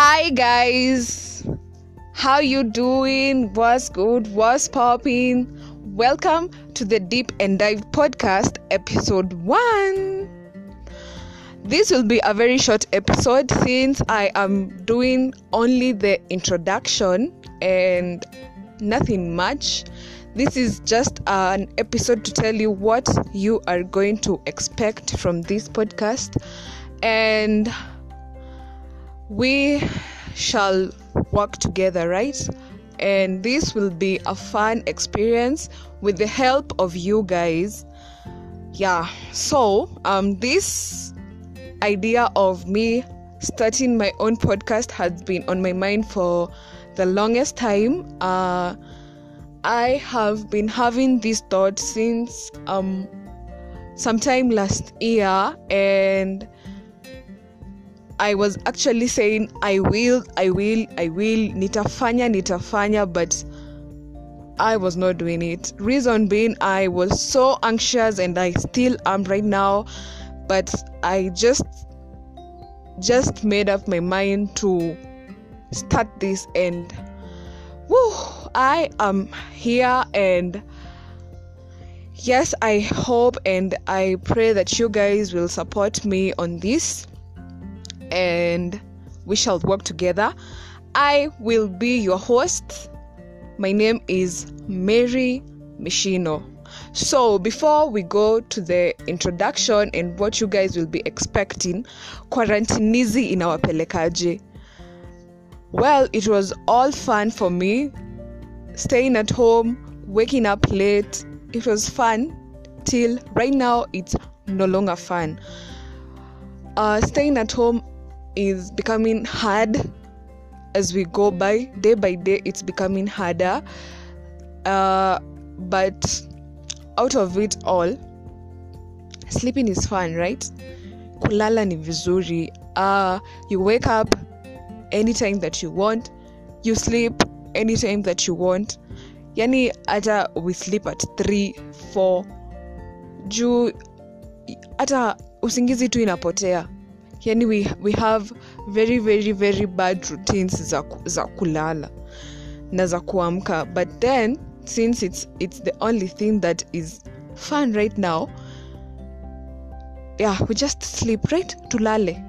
Hi guys, how you doing? What's good? What's popping? Welcome to the Deep and Dive podcast, episode one. This will be a very short episode since I am doing only the introduction and nothing much. This is just an episode to tell you what you are going to expect from this podcast and we shall work together, right? And this will be a fun experience with the help of you guys. Yeah, so um, this idea of me starting my own podcast has been on my mind for the longest time. Uh, I have been having this thought since um, sometime last year, and I was actually saying I will, I will, I will, nitafanya, nitafanya, but I was not doing it. Reason being, I was so anxious, and I still am right now, but I just just made up my mind to start this and whew, I am here and yes I hope and I pray that you guys will support me on this and we shall work together. I will be your host. My name is Mary Mishino. So, before we go to the introduction and what you guys will be expecting, quarantinizi in our pelekaji. Well, it was all fun for me. Staying at home, waking up late. It was fun till right now it's no longer fun. Uh, staying at home is becoming hard as we go by. Day by day it's becoming harder. Uh, but out of it all sleeping is fun right? Kulala ni vizuri. Uh, you wake up anytime that you want. You sleep anytime that you want. Yani hata we sleep at 3 4 juu hata usingizi tu inapotea yani we, we have very very very bad routines za, za kulala na za kuamka. But then since it's, it's the only thing that is fun right now yeah we just sleep right? Tulale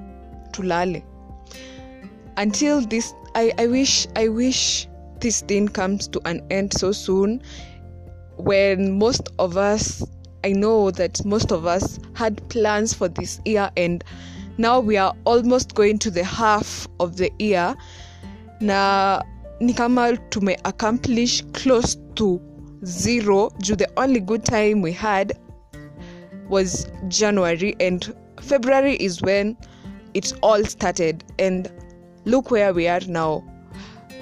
tulale. Until this I, I wish i wish this thing comes to an end so soon when most of us i know that most of us had plans for this year and now we are almost going to the half of the year. Na ni kama tume accomplish close to zero. Juu the only good time we had was january and february is when it all started. And look where we are now.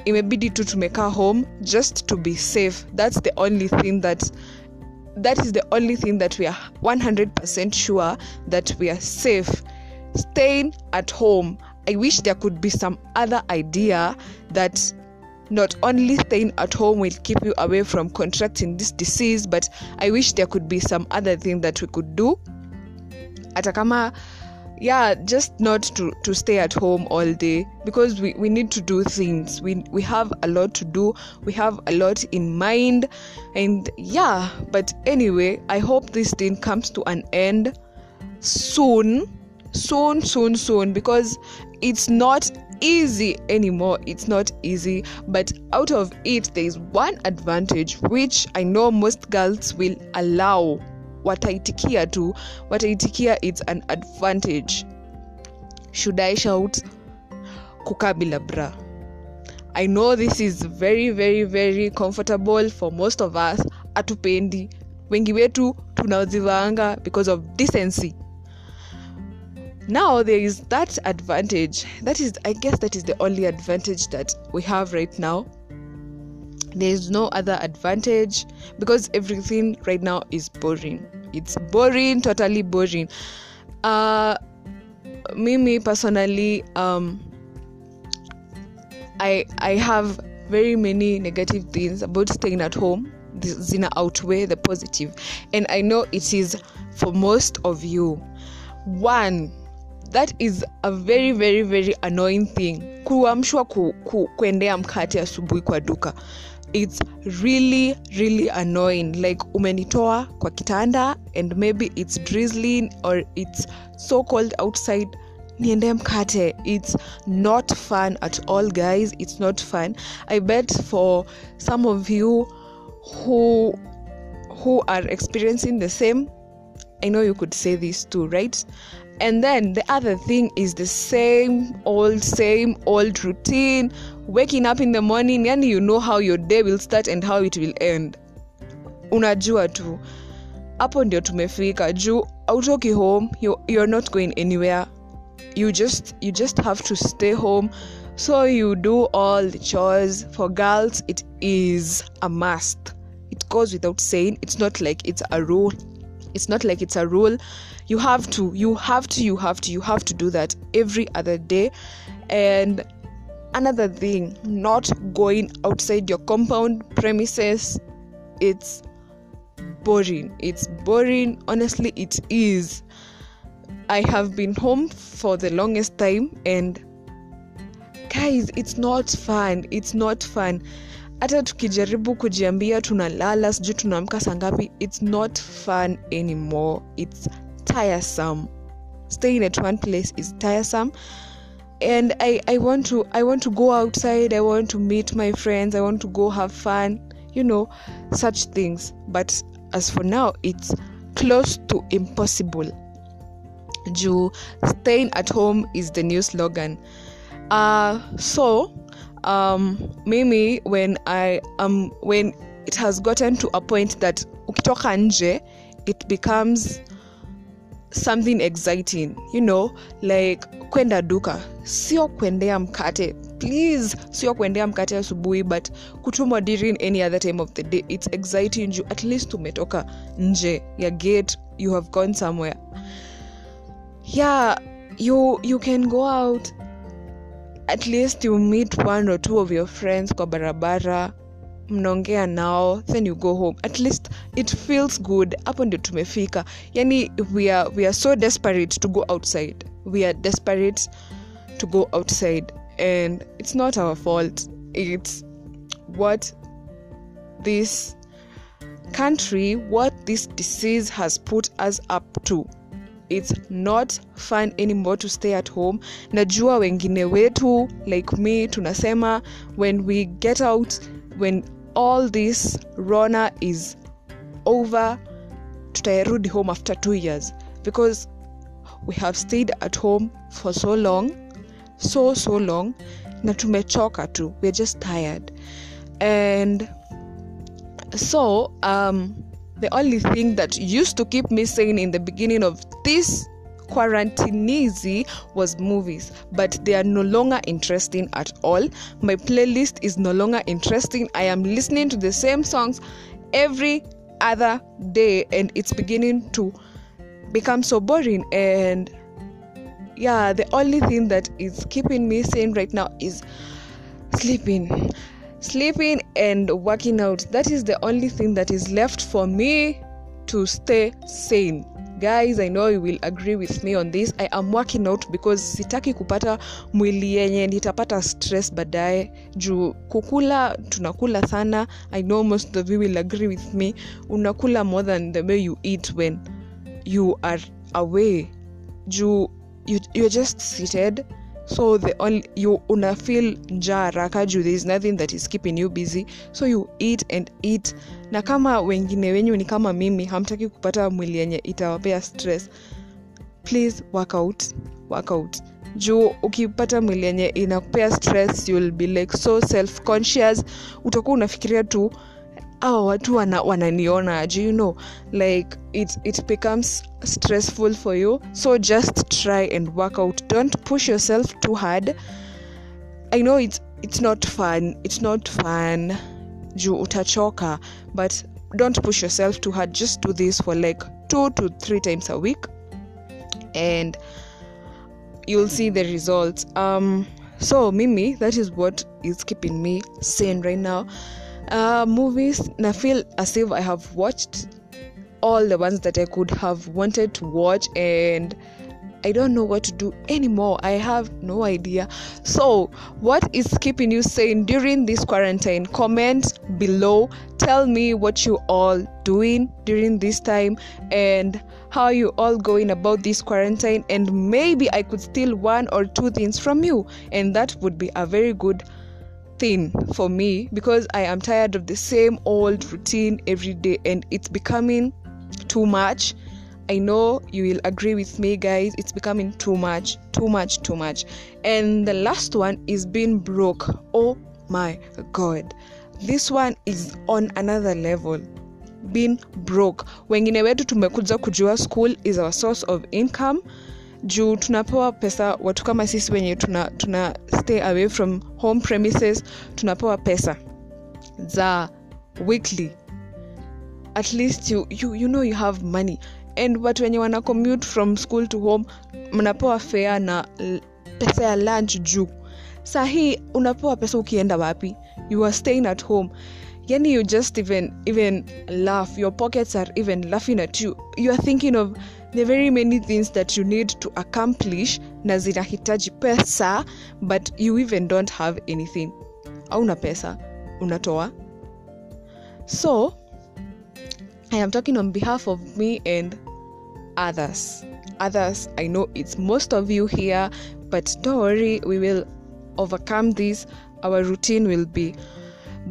Imebidi tu tumekaa home just to be safe. That's the only thing that that is the only thing that we are 100% sure that we are safe staying at home. I wish there could be some other idea that not only staying at home will keep you away from contracting this disease but i wish there could be some other thing that we could do. Hata kama yeah just not to, to stay at home all day because we, we need to do things. We, we have a lot to do. We have a lot in mind. And yeah but anyway i hope this thing comes to an end soon soon soon soon because it's not easy anymore. It's not easy but out of it there is one advantage which i know most girls will allow. Wataitikia tu wataitikia it's an advantage. Should i shout kukabila bra i know this is very very very comfortable for most of us. Atupendi. Wengi wetu tunazivaanga because of decency now there is that advantage. That is i guess that is the only advantage that we have right now. There is no other advantage because everything right now is boring. It's boring totally boring. Uh mimi personally um i i have very many negative things about staying at home. Zina outweigh the positive. And i know it is for most of you. One that is a very very very annoying thing. Kuamshwa ku, ku, kuendea mkate asubuhi kwa duka. It's really really annoying. Like umenitoa kwa kitanda and maybe it's drizzling or it's so cold outside. Niende mkate. It's not fun at all guys. It's not fun. I bet for some of you who who are experiencing the same i know you could say this too right and then the other thing is the same old same old routine. Waking up in the morning yani you know how your day will start and how it will end. Unajua tu hapo ndio tumefika. Juu autoki home you, you're not going anywhere. You just you just have to stay home. So you do all the chores. For girls it is a must. It goes without saying it's not like it's a rule it's not like it's a rule. You have to you have to you have to you have to do that every other day. And another thing not going outside your compound premises it's boring. It's boring. Honestly it is. I have been home for the longest time and guys it's not fun. It's not fun hata tukijaribu kujiambia tunalala sijui tunaamka saa ngapi it's not fun anymore. It's tiresome. Staying at one place is tiresome. And I, I want to i want to go outside i want to meet my friends i want to go have fun you know such things. But as for now it's close to impossible. Juu staying at home is the new slogan. Uh, so um, mimi when i um, when it has gotten to a point that ukitoka nje it becomes something exciting you know like kwenda duka. Sio kuendea mkate. Please sio kuendea mkate asubuhi but kutumwa during any other time of the day. It's exciting you at least umetoka nje. Ya gate you have gone somewhere. Yeah you you can go out at least you meet one or two of your friends kwa barabara mnaongea nao then you go home. At least it feels good. Hapo ndio tumefika. Yani we are, we are so desperate to go outside. We are desperate to go outside. And it's not our fault. It's what this country what this disease has put us up to it's not fun anymore to stay at home. Najua wengine wetu like me tunasema when we get out when all this rona is over tutarudi home after two years. Because we have stayed at home for so long so so long na tumechoka tu. We're just tired. And so um the only thing that used to keep me sane in the beginning of this quarantineezy was movies but they are no longer interesting at all. My playlist is no longer interesting. I am listening to the same songs every other day and it's beginning to become so boring. And yeah the only thing that is keeping me sane right now is sleeping sleeping and working out. That is the only thing that is left for me to stay sane. Guys i know you will agree with me on this. I am working out because sitaki kupata mwili yenye nitapata stress baadaye. Juu kukula tunakula sana. I know most of you will agree with me. Unakula more than the way you eat when you are away. Juu you, you're just seated so the only you una feel njaa raka juu there is nothing that is keeping you busy. So you eat and eat. Na kama wengine wenyu ni kama mimi hamtaki kupata mwili yenye itawapea stress. Please work out juu ukipata mwili yenye inakupea stress you'll be like so self conscious utakuwa unafikiria tu awa watu wana, wananiona aje you know? Like it, it becomes stressful for you. So just try and work out. Don't push yourself too hard. I know it's, it's not fun it's not fun. Juu utachoka but don't push yourself too hard. Just do this for like two to three times a week and you'll see the results. Um so mimi that is what is keeping me sane right now uh movies i feel as if i have watched all the ones that i could have wanted to watch and I don't know what to do anymore. I have no idea. So, what is keeping you sane during this quarantine? Comment below. Tell me what you all doing during this time and how you all going about this quarantine and maybe I could steal one or two things from you and that would be a very good thing for me because I am tired of the same old routine every day and it's becoming too much. I know you will agree with me, guys. It's becoming too much, too much, too much. And the last one is being broke. Oh my god, this one is on another level. Being broke. Wengine wetu tumekuja kujua school is our source of income juu tunapewa pesa watu kama sisi wenye tuna, tuna stay away from home premises tunapewa pesa za weekly. At least you, you, you know you have money. And watu wenye wana commute from school to home mnapewa fea na pesa ya lunch juu. Saa hii unapewa pesa ukienda wapi? You are staying at home yani you just even even laugh. Your pockets are even laughing at you. You are thinking of the very many things that you need to accomplish. Na zinahitaji pesa but you even don't have anything. Auna pesa unatoa. So i am talking on behalf of me and others. Others i know it's most of you here but don't worry we will overcome this. Our routine will be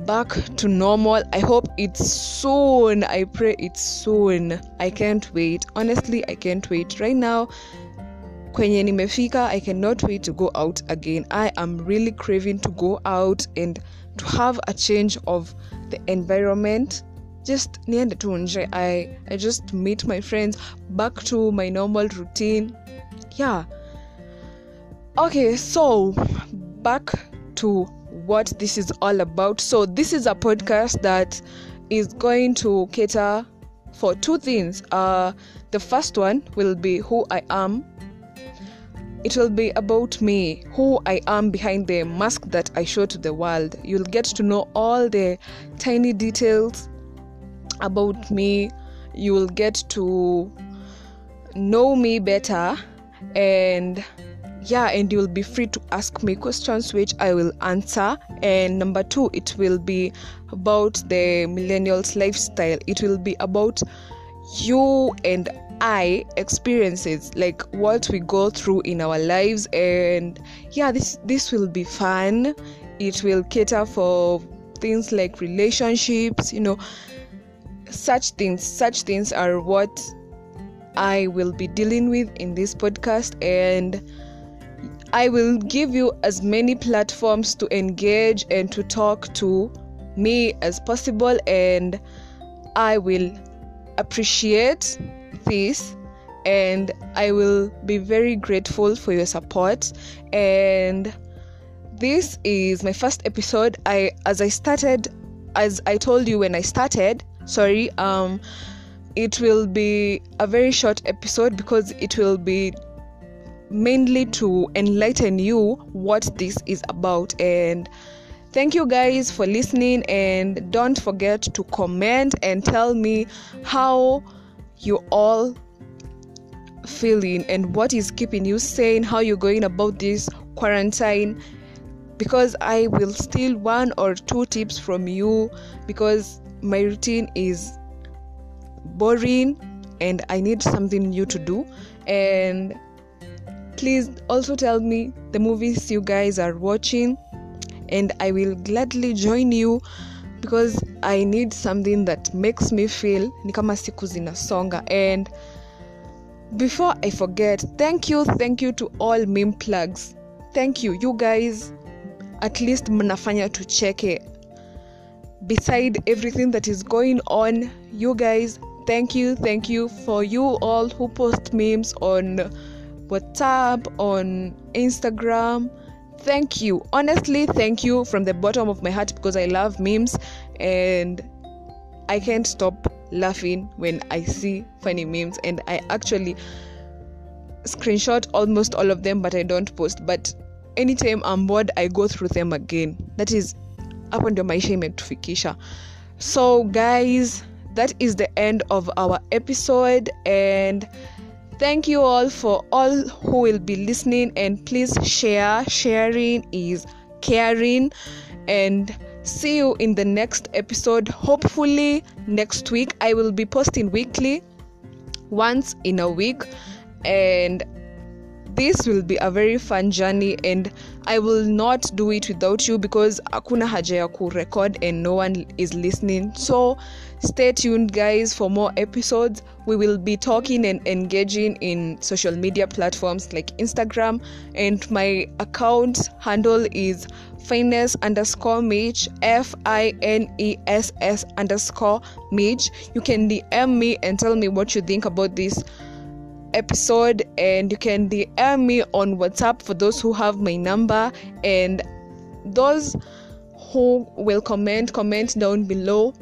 back to normal. I hope it's soon. I pray it's soon. I can't wait. Honestly i can't wait. Right now kwenye nimefika i cannot wait to go out again. I am really craving to go out and to have a change of the environment. Just niende tu nje. I i just meet my friends back to my normal routine. Yeah. Okay so back to what this is all about. So, this is a podcast that is going to cater for two things. Uh, the first one will be who I am. It will be about me, who I am behind the mask that I show to the world. You'll get to know all the tiny details about me. You will get to know me better and yeah and you'll be free to ask me questions which i will answer. And number two it will be about the millennials lifestyle. It will be about you and i experiences like what we go through in our lives. And yeah this this will be fun. It will cater for things like relationships you know such things such things are what i will be dealing with in this podcast. And I will give you as many platforms to engage and to talk to me as possible, and I will appreciate this and I will be very grateful for your support. And this is my first episode. I as I started, as I told you when I started, sorry, um, it will be a very short episode because it will be mainly to enlighten you what this is about. And thank you guys for listening. And don't forget to comment and tell me how you all feeling and what is keeping you sane how you're going about this quarantine. Because i will steal one or two tips from you because my routine is boring and i need something new to do. And Please also tell me the movies you guys are watching, and I will gladly join you because I need something that makes me feel ni kama siku zinasonga. And before I forget, thank you, thank you to all meme plugs. Thank you, you guys. At least mnafanya it. Beside everything that is going on, you guys, thank you, thank you for you all who post memes on WhatsApp, on Instagram. Thank you. Honestly, thank you from the bottom of my heart because I love memes and I can't stop laughing when I see funny memes and I actually screenshot almost all of them but I don't post. But anytime I'm bored, I go through them again. That is hapo ndio maisha imetufikisha. So guys, that is the end of our episode and Thank you all for all who will be listening and please share. Sharing is caring and see you in the next episode. Hopefully, next week I will be posting weekly once in a week and this will be a very fun journey and i will not do it without you because hakuna haja record and no one is listening. So stay tuned guys for more episodes. We will be talking and engaging in social media platforms like instagram and my account handle is finesse underscore mage f-i-n-e-s-s underscore mage. You can dm me and tell me what you think about this episode and you can DM me on WhatsApp for those who have my number and those who will comment comment down below.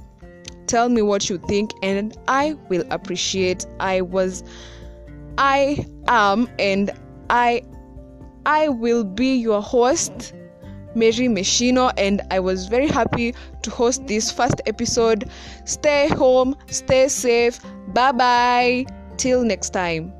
Tell me what you think and I will appreciate. I was I am and I I will be your host Mary Meshino and I was very happy to host this first episode. Stay home stay safe bye bye till next time